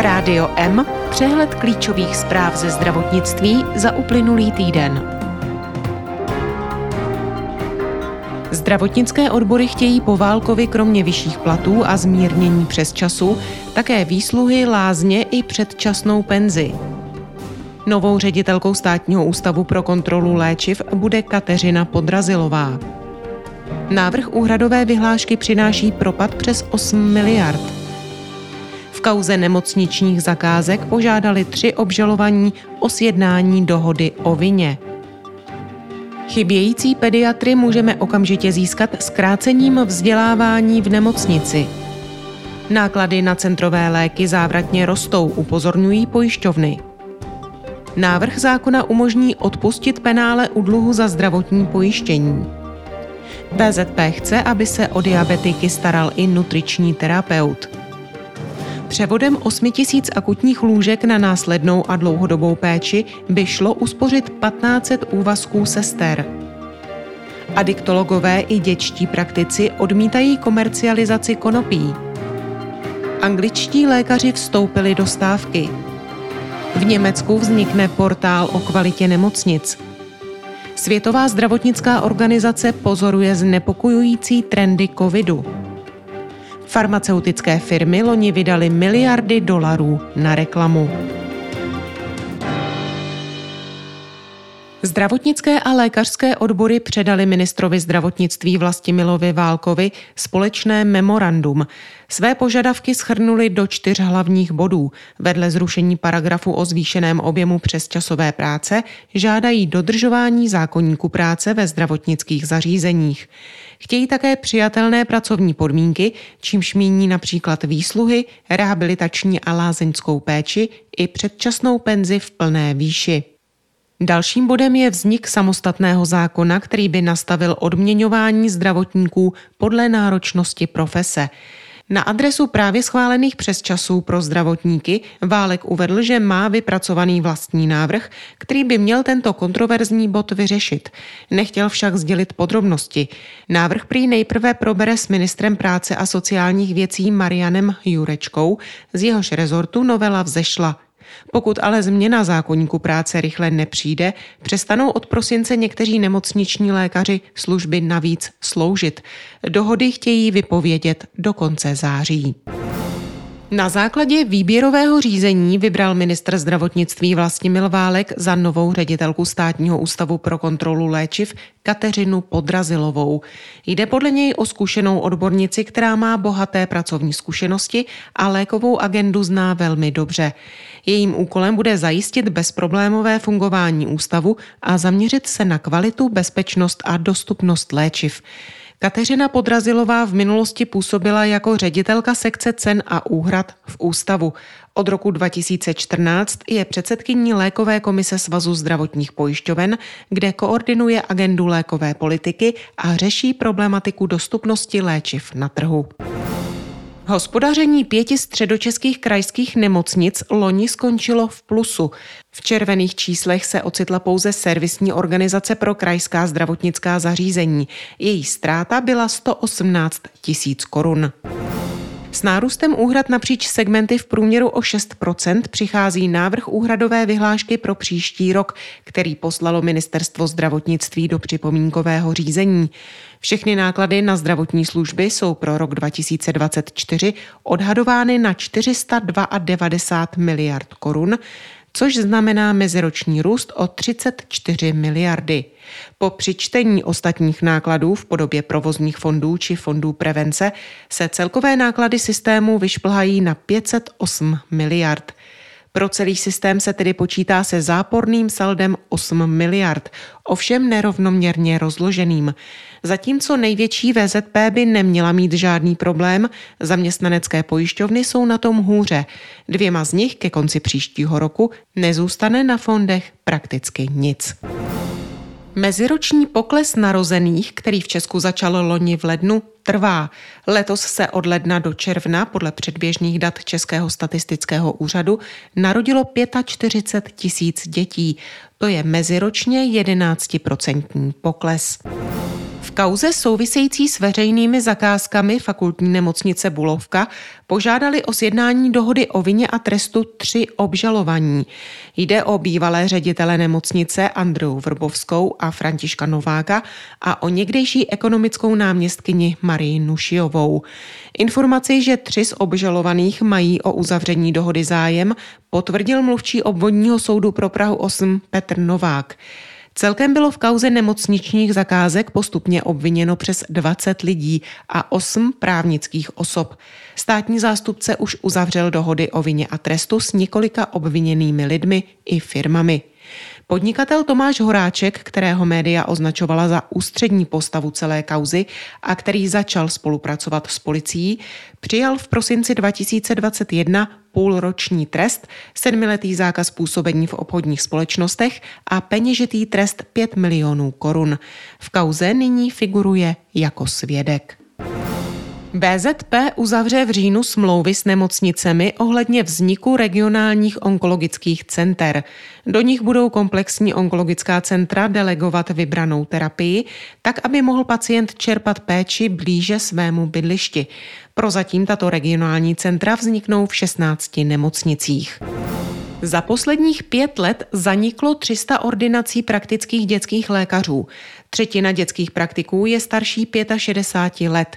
Rádio M, přehled klíčových zpráv ze zdravotnictví za uplynulý týden. Zdravotnické odbory chtějí po válkovi kromě vyšších platů a zmírnění přes času také výsluhy, lázně i předčasnou penzi. Novou ředitelkou státního ústavu pro kontrolu léčiv bude Kateřina Podrazilová. Návrh úhradové vyhlášky přináší propad přes 8 miliard. V kauze nemocničních zakázek požádali tři obžalovaní o sjednání dohody o vině. Chybějící pediatry můžeme okamžitě získat zkrácením vzdělávání v nemocnici. Náklady na centrové léky závratně rostou, upozorňují pojišťovny. Návrh zákona umožní odpustit penále u dluhu za zdravotní pojištění. BZP chce, aby se o diabetiky staral i nutriční terapeut. Převodem 8 tisíc akutních lůžek na následnou a dlouhodobou péči by šlo uspořit 1500 úvazků sester. Adiktologové i dětští praktici odmítají komercializaci konopí. Angličtí lékaři vstoupili do stávky. V Německu vznikne portál o kvalitě nemocnic. Světová zdravotnická organizace pozoruje znepokojující trendy covidu. Farmaceutické firmy loni vydaly miliardy dolarů na reklamu. Zdravotnické a lékařské odbory předali ministrovi zdravotnictví Vlastimilovi Válkovi společné memorandum. Své požadavky schrnuli do čtyř hlavních bodů. Vedle zrušení paragrafu o zvýšeném objemu přesčasové práce žádají dodržování zákonníku práce ve zdravotnických zařízeních. Chtějí také přijatelné pracovní podmínky, čímž míní například výsluhy, rehabilitační a lázeňskou péči i předčasnou penzi v plné výši. Dalším bodem je vznik samostatného zákona, který by nastavil odměňování zdravotníků podle náročnosti profese. Na adresu právě schválených přesčasů pro zdravotníky Válek uvedl, že má vypracovaný vlastní návrh, který by měl tento kontroverzní bod vyřešit. Nechtěl však sdělit podrobnosti. Návrh prý nejprve probere s ministrem práce a sociálních věcí Marianem Jurečkou, z jehož rezortu novela vzešla. Pokud ale změna zákonníku práce rychle nepřijde, přestanou od prosince někteří nemocniční lékaři služby navíc sloužit. Dohody chtějí vypovědět do konce září. Na základě výběrového řízení vybral ministr zdravotnictví Vlastimil Válek za novou ředitelku státního ústavu pro kontrolu léčiv Kateřinu Podrazilovou. Jde podle něj o zkušenou odbornici, která má bohaté pracovní zkušenosti a lékovou agendu zná velmi dobře. Jejím úkolem bude zajistit bezproblémové fungování ústavu a zaměřit se na kvalitu, bezpečnost a dostupnost léčiv. Kateřina Podrazilová v minulosti působila jako ředitelka sekce cen a úhrad v ústavu. Od roku 2014 je předsedkyní lékové komise Svazu zdravotních pojišťoven, kde koordinuje agendu lékové politiky a řeší problematiku dostupnosti léčiv na trhu. Hospodaření pěti středočeských krajských nemocnic loni skončilo v plusu. V červených číslech se ocitla pouze servisní organizace pro krajská zdravotnická zařízení. Její ztráta byla 118 tisíc korun. S nárůstem úhrad napříč segmenty v průměru o 6% přichází návrh úhradové vyhlášky pro příští rok, který poslalo Ministerstvo zdravotnictví do připomínkového řízení. Všechny náklady na zdravotní služby jsou pro rok 2024 odhadovány na 492 miliard korun, což znamená meziroční růst o 34 miliardy. Po přičtení ostatních nákladů v podobě provozních fondů či fondů prevence se celkové náklady systému vyšplhají na 508 miliard. Pro celý systém se tedy počítá se záporným saldem 8 miliard, ovšem nerovnoměrně rozloženým. Zatímco největší VZP by neměla mít žádný problém, zaměstnanecké pojišťovny jsou na tom hůře. Dvěma z nich ke konci příštího roku nezůstane na fondech prakticky nic. Meziroční pokles narozených, který v Česku začal loni v lednu, trvá. Letos se od ledna do června podle předběžných dat Českého statistického úřadu narodilo 45 tisíc dětí. To je meziročně 11% pokles. Kauze související s veřejnými zakázkami fakultní nemocnice Bulovka požádali o sjednání dohody o vině a trestu tři obžalovaní. Jde o bývalé ředitele nemocnice Andreu Vrbovskou a Františka Nováka a o někdejší ekonomickou náměstkyni Marii Nušiovou. Informaci, že tři z obžalovaných mají o uzavření dohody zájem, potvrdil mluvčí obvodního soudu pro Prahu 8 Petr Novák. Celkem bylo v kauze nemocničních zakázek postupně obviněno přes 20 lidí a 8 právnických osob. Státní zástupce už uzavřel dohody o vině a trestu s několika obviněnými lidmi i firmami. Podnikatel Tomáš Horáček, kterého média označovala za ústřední postavu celé kauzy a který začal spolupracovat s policií, přijal v prosinci 2021 půlroční trest, sedmiletý zákaz působení v obchodních společnostech a peněžitý trest 5 milionů korun. V kauze nyní figuruje jako svědek. BZP uzavře v říjnu smlouvy s nemocnicemi ohledně vzniku regionálních onkologických center. Do nich budou komplexní onkologická centra delegovat vybranou terapii, tak aby mohl pacient čerpat péči blíže svému bydlišti. Prozatím tato regionální centra vzniknou v 16 nemocnicích. Za posledních pět let zaniklo 300 ordinací praktických dětských lékařů. Třetina dětských praktiků je starší 65 let.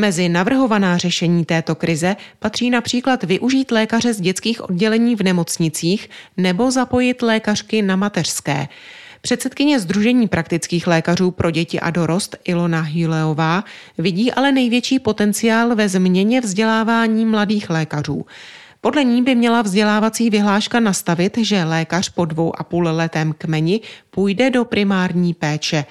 Mezi navrhovaná řešení této krize patří například využít lékaře z dětských oddělení v nemocnicích nebo zapojit lékařky na mateřské. Předsedkyně Združení praktických lékařů pro děti a dorost Ilona Hileová vidí ale největší potenciál ve změně vzdělávání mladých lékařů. Podle ní by měla vzdělávací vyhláška nastavit, že lékař po dvou a půl letém kmeni půjde do primární péče.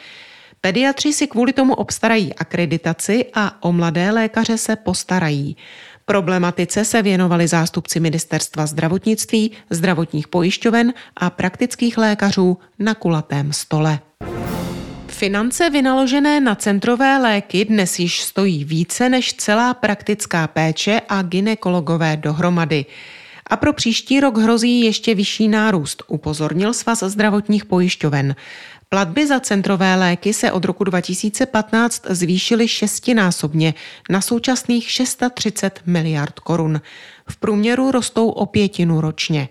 Pediatři si kvůli tomu obstarají akreditaci a o mladé lékaře se postarají. Problematice se věnovali zástupci ministerstva zdravotnictví, zdravotních pojišťoven a praktických lékařů na kulatém stole. Finance vynaložené na centrové léky dnes již stojí více než celá praktická péče a ginekologové dohromady. A pro příští rok hrozí ještě vyšší nárůst, upozornil Svaz zdravotních pojišťoven. Platby za centrové léky se od roku 2015 zvýšily šestinásobně na současných 630 miliard korun. V průměru rostou o pětinu ročně.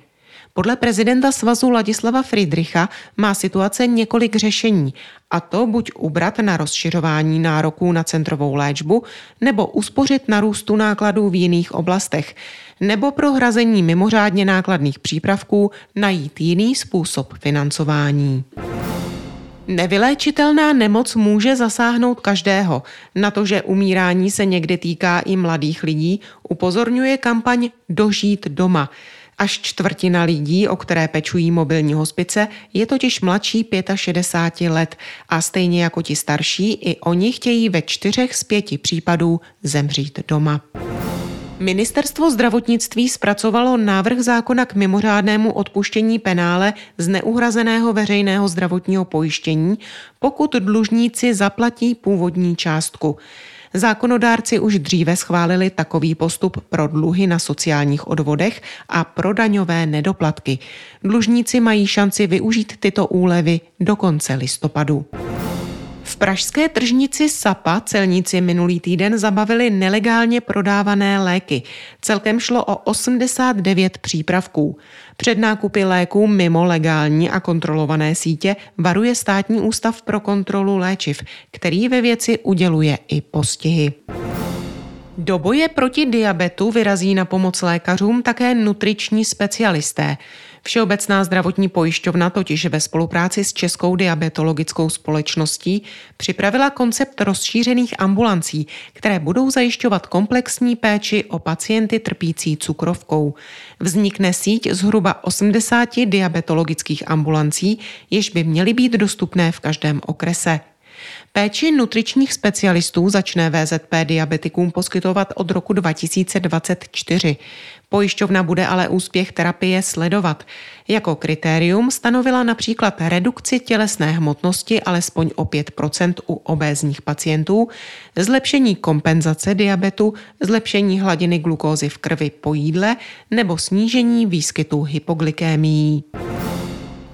Podle prezidenta svazu Ladislava Friedricha má situace několik řešení, a to buď ubrat na rozšiřování nároků na centrovou léčbu, nebo uspořit na růstu nákladů v jiných oblastech, nebo pro hrazení mimořádně nákladných přípravků najít jiný způsob financování. Nevyléčitelná nemoc může zasáhnout každého. Na to, že umírání se někdy týká i mladých lidí, upozorňuje kampaň Dožít doma. Až čtvrtina lidí, o které pečují mobilní hospice, je totiž mladší 65 let a stejně jako ti starší, i oni chtějí ve čtyřech z pěti případů zemřít doma. Ministerstvo zdravotnictví zpracovalo návrh zákona k mimořádnému odpuštění penále z neuhrazeného veřejného zdravotního pojištění, pokud dlužníci zaplatí původní částku. Zákonodárci už dříve schválili takový postup pro dluhy na sociálních odvodech a pro daňové nedoplatky. Dlužníci mají šanci využít tyto úlevy do konce listopadu. Pražské tržnici Sapa celníci minulý týden zabavili nelegálně prodávané léky. Celkem šlo o 89 přípravků. Před nákupy léků mimo legální a kontrolované sítě varuje státní ústav pro kontrolu léčiv, který ve věci uděluje i postihy. Do boje proti diabetu vyrazí na pomoc lékařům také nutriční specialisté. Všeobecná zdravotní pojišťovna totiž ve spolupráci s Českou diabetologickou společností připravila koncept rozšířených ambulancí, které budou zajišťovat komplexní péči o pacienty trpící cukrovkou. Vznikne síť zhruba 80 diabetologických ambulancí, jež by měly být dostupné v každém okrese. Péči nutričních specialistů začne VZP diabetikům poskytovat od roku 2024. Pojišťovna bude ale úspěch terapie sledovat. Jako kritérium stanovila například redukci tělesné hmotnosti alespoň o 5% u obézních pacientů, zlepšení kompenzace diabetu, zlepšení hladiny glukózy v krvi po jídle nebo snížení výskytu hypoglykémií.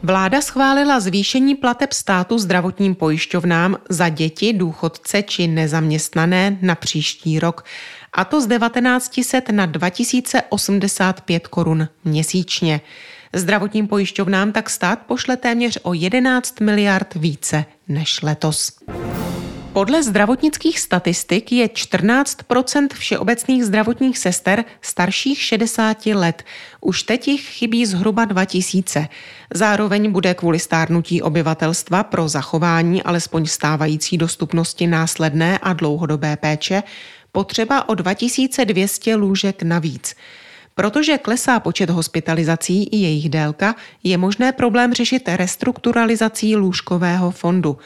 Vláda schválila zvýšení plateb státu zdravotním pojišťovnám za děti, důchodce či nezaměstnané na příští rok, a to z 1900 na 2085 korun měsíčně. Zdravotním pojišťovnám tak stát pošle téměř o 11 miliard více než letos. Podle zdravotnických statistik je 14% všeobecných zdravotních sester starších 60 let. Už teď jich chybí zhruba 2000. Zároveň bude kvůli stárnutí obyvatelstva pro zachování alespoň stávající dostupnosti následné a dlouhodobé péče potřeba o 2200 lůžek navíc. Protože klesá počet hospitalizací i jejich délka, je možné problém řešit restrukturalizací lůžkového fondu.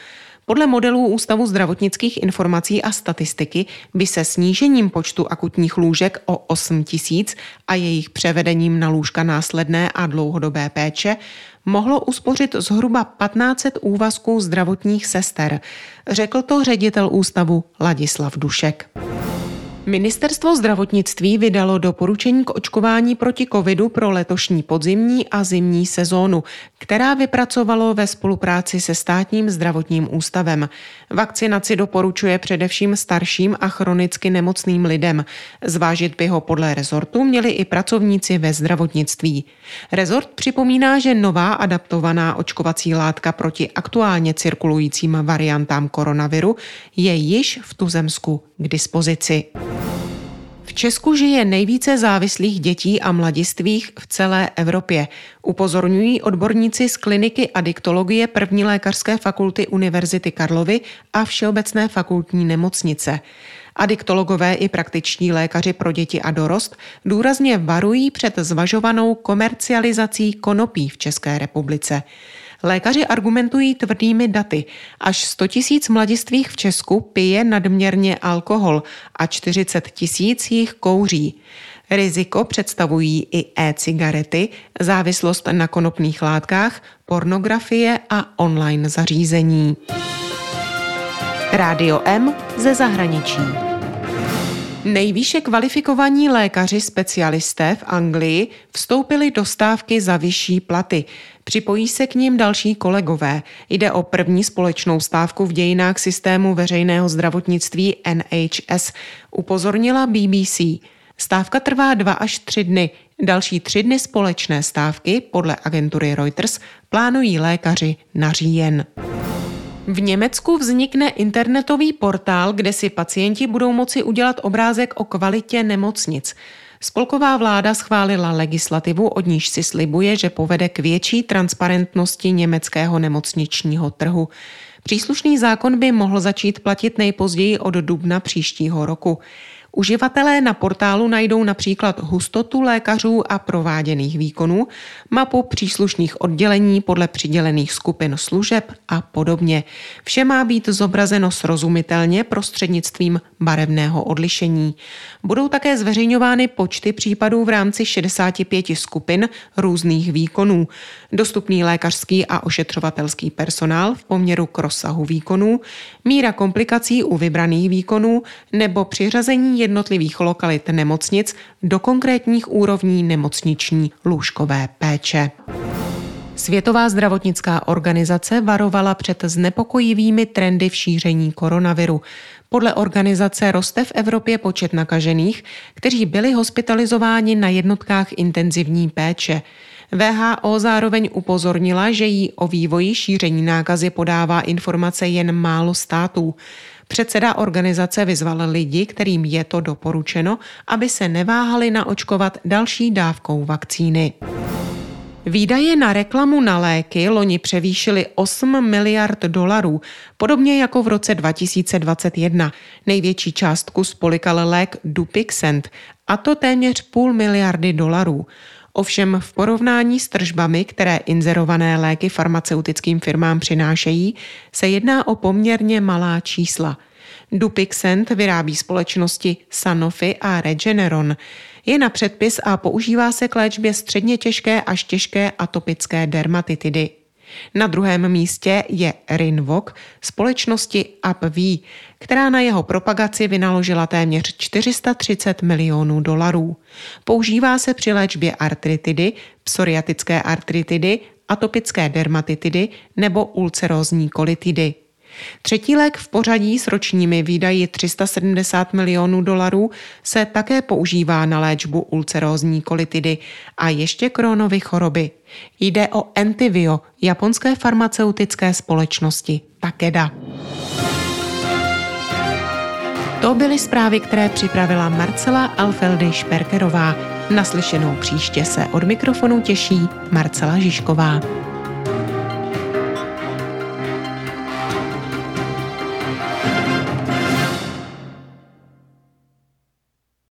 Podle modelů Ústavu zdravotnických informací a statistiky by se snížením počtu akutních lůžek o 8 tisíc a jejich převedením na lůžka následné a dlouhodobé péče mohlo uspořit zhruba 1500 úvazků zdravotních sester, řekl to ředitel ústavu Ladislav Dušek. Ministerstvo zdravotnictví vydalo doporučení k očkování proti covidu pro letošní podzimní a zimní sezónu, která vypracovalo ve spolupráci se státním zdravotním ústavem. Vakcinaci doporučuje především starším a chronicky nemocným lidem. Zvážit by ho podle rezortu měli i pracovníci ve zdravotnictví. Rezort připomíná, že nová adaptovaná očkovací látka proti aktuálně cirkulujícím variantám koronaviru je již v tuzemsku k dispozici. Česku žije nejvíce závislých dětí a mladistvých v celé Evropě. Upozorňují odborníci z kliniky adiktologie první lékařské fakulty Univerzity Karlovy a Všeobecné fakultní nemocnice. Adiktologové i praktičtí lékaři pro děti a dorost důrazně varují před zvažovanou komercializací konopí v České republice. Lékaři argumentují tvrdými daty. Až 100 tisíc mladistvých v Česku pije nadměrně alkohol a 40 tisíc jich kouří. Riziko představují i e-cigarety, závislost na konopných látkách, pornografie a online zařízení. Rádio M ze zahraničí. Nejvýše kvalifikovaní lékaři specialisté v Anglii vstoupili do stávky za vyšší platy. Připojí se k ním další kolegové. Jde o první společnou stávku v dějinách systému veřejného zdravotnictví NHS, upozornila BBC. Stávka trvá dva až tři dny. Další tři dny společné stávky podle agentury Reuters plánují lékaři na říjen. V Německu vznikne internetový portál, kde si pacienti budou moci udělat obrázek o kvalitě nemocnic. Spolková vláda schválila legislativu, od níž si slibuje, že povede k větší transparentnosti německého nemocničního trhu. Příslušný zákon by mohl začít platit nejpozději od dubna příštího roku. Uživatelé na portálu najdou například hustotu lékařů a prováděných výkonů, mapu příslušných oddělení podle přidělených skupin služeb a podobně. Vše má být zobrazeno srozumitelně prostřednictvím barevného odlišení. Budou také zveřejňovány počty případů v rámci 65 skupin různých výkonů, dostupný lékařský a ošetřovatelský personál v poměru k rozsahu výkonů, míra komplikací u vybraných výkonů nebo přiřazení jednotlivých lokalit nemocnic do konkrétních úrovní nemocniční lůžkové péče. Světová zdravotnická organizace varovala před znepokojivými trendy v šíření koronaviru. Podle organizace roste v Evropě počet nakažených, kteří byli hospitalizováni na jednotkách intenzivní péče. VHO zároveň upozornila, že jí o vývoji šíření nákazy podává informace jen málo států. Předseda organizace vyzval lidi, kterým je to doporučeno, aby se neváhali naočkovat další dávkou vakcíny. Výdaje na reklamu na léky loni převýšily 8 miliard dolarů, podobně jako v roce 2021. Největší částku spolikal lék Dupixent, a to téměř půl miliardy dolarů. Ovšem v porovnání s tržbami, které inzerované léky farmaceutickým firmám přinášejí, se jedná o poměrně malá čísla. Dupixent vyrábí společnosti Sanofi a Regeneron. Je na předpis a používá se k léčbě středně těžké až těžké atopické dermatitidy. Na druhém místě je Rinvok společnosti UpV, která na jeho propagaci vynaložila téměř 430 milionů dolarů. Používá se při léčbě artritidy, psoriatické artritidy atopické dermatitidy nebo ulcerózní kolitidy. Třetí lék v pořadí s ročními výdaji 370 milionů dolarů se také používá na léčbu ulcerózní kolitidy a ještě Crohnovy choroby. Jde o Entivio, japonské farmaceutické společnosti Takeda. To byly zprávy, které připravila Marcela Alfeldy Šperkerová. Naslyšenou příště se od mikrofonu těší Marcela Žižková.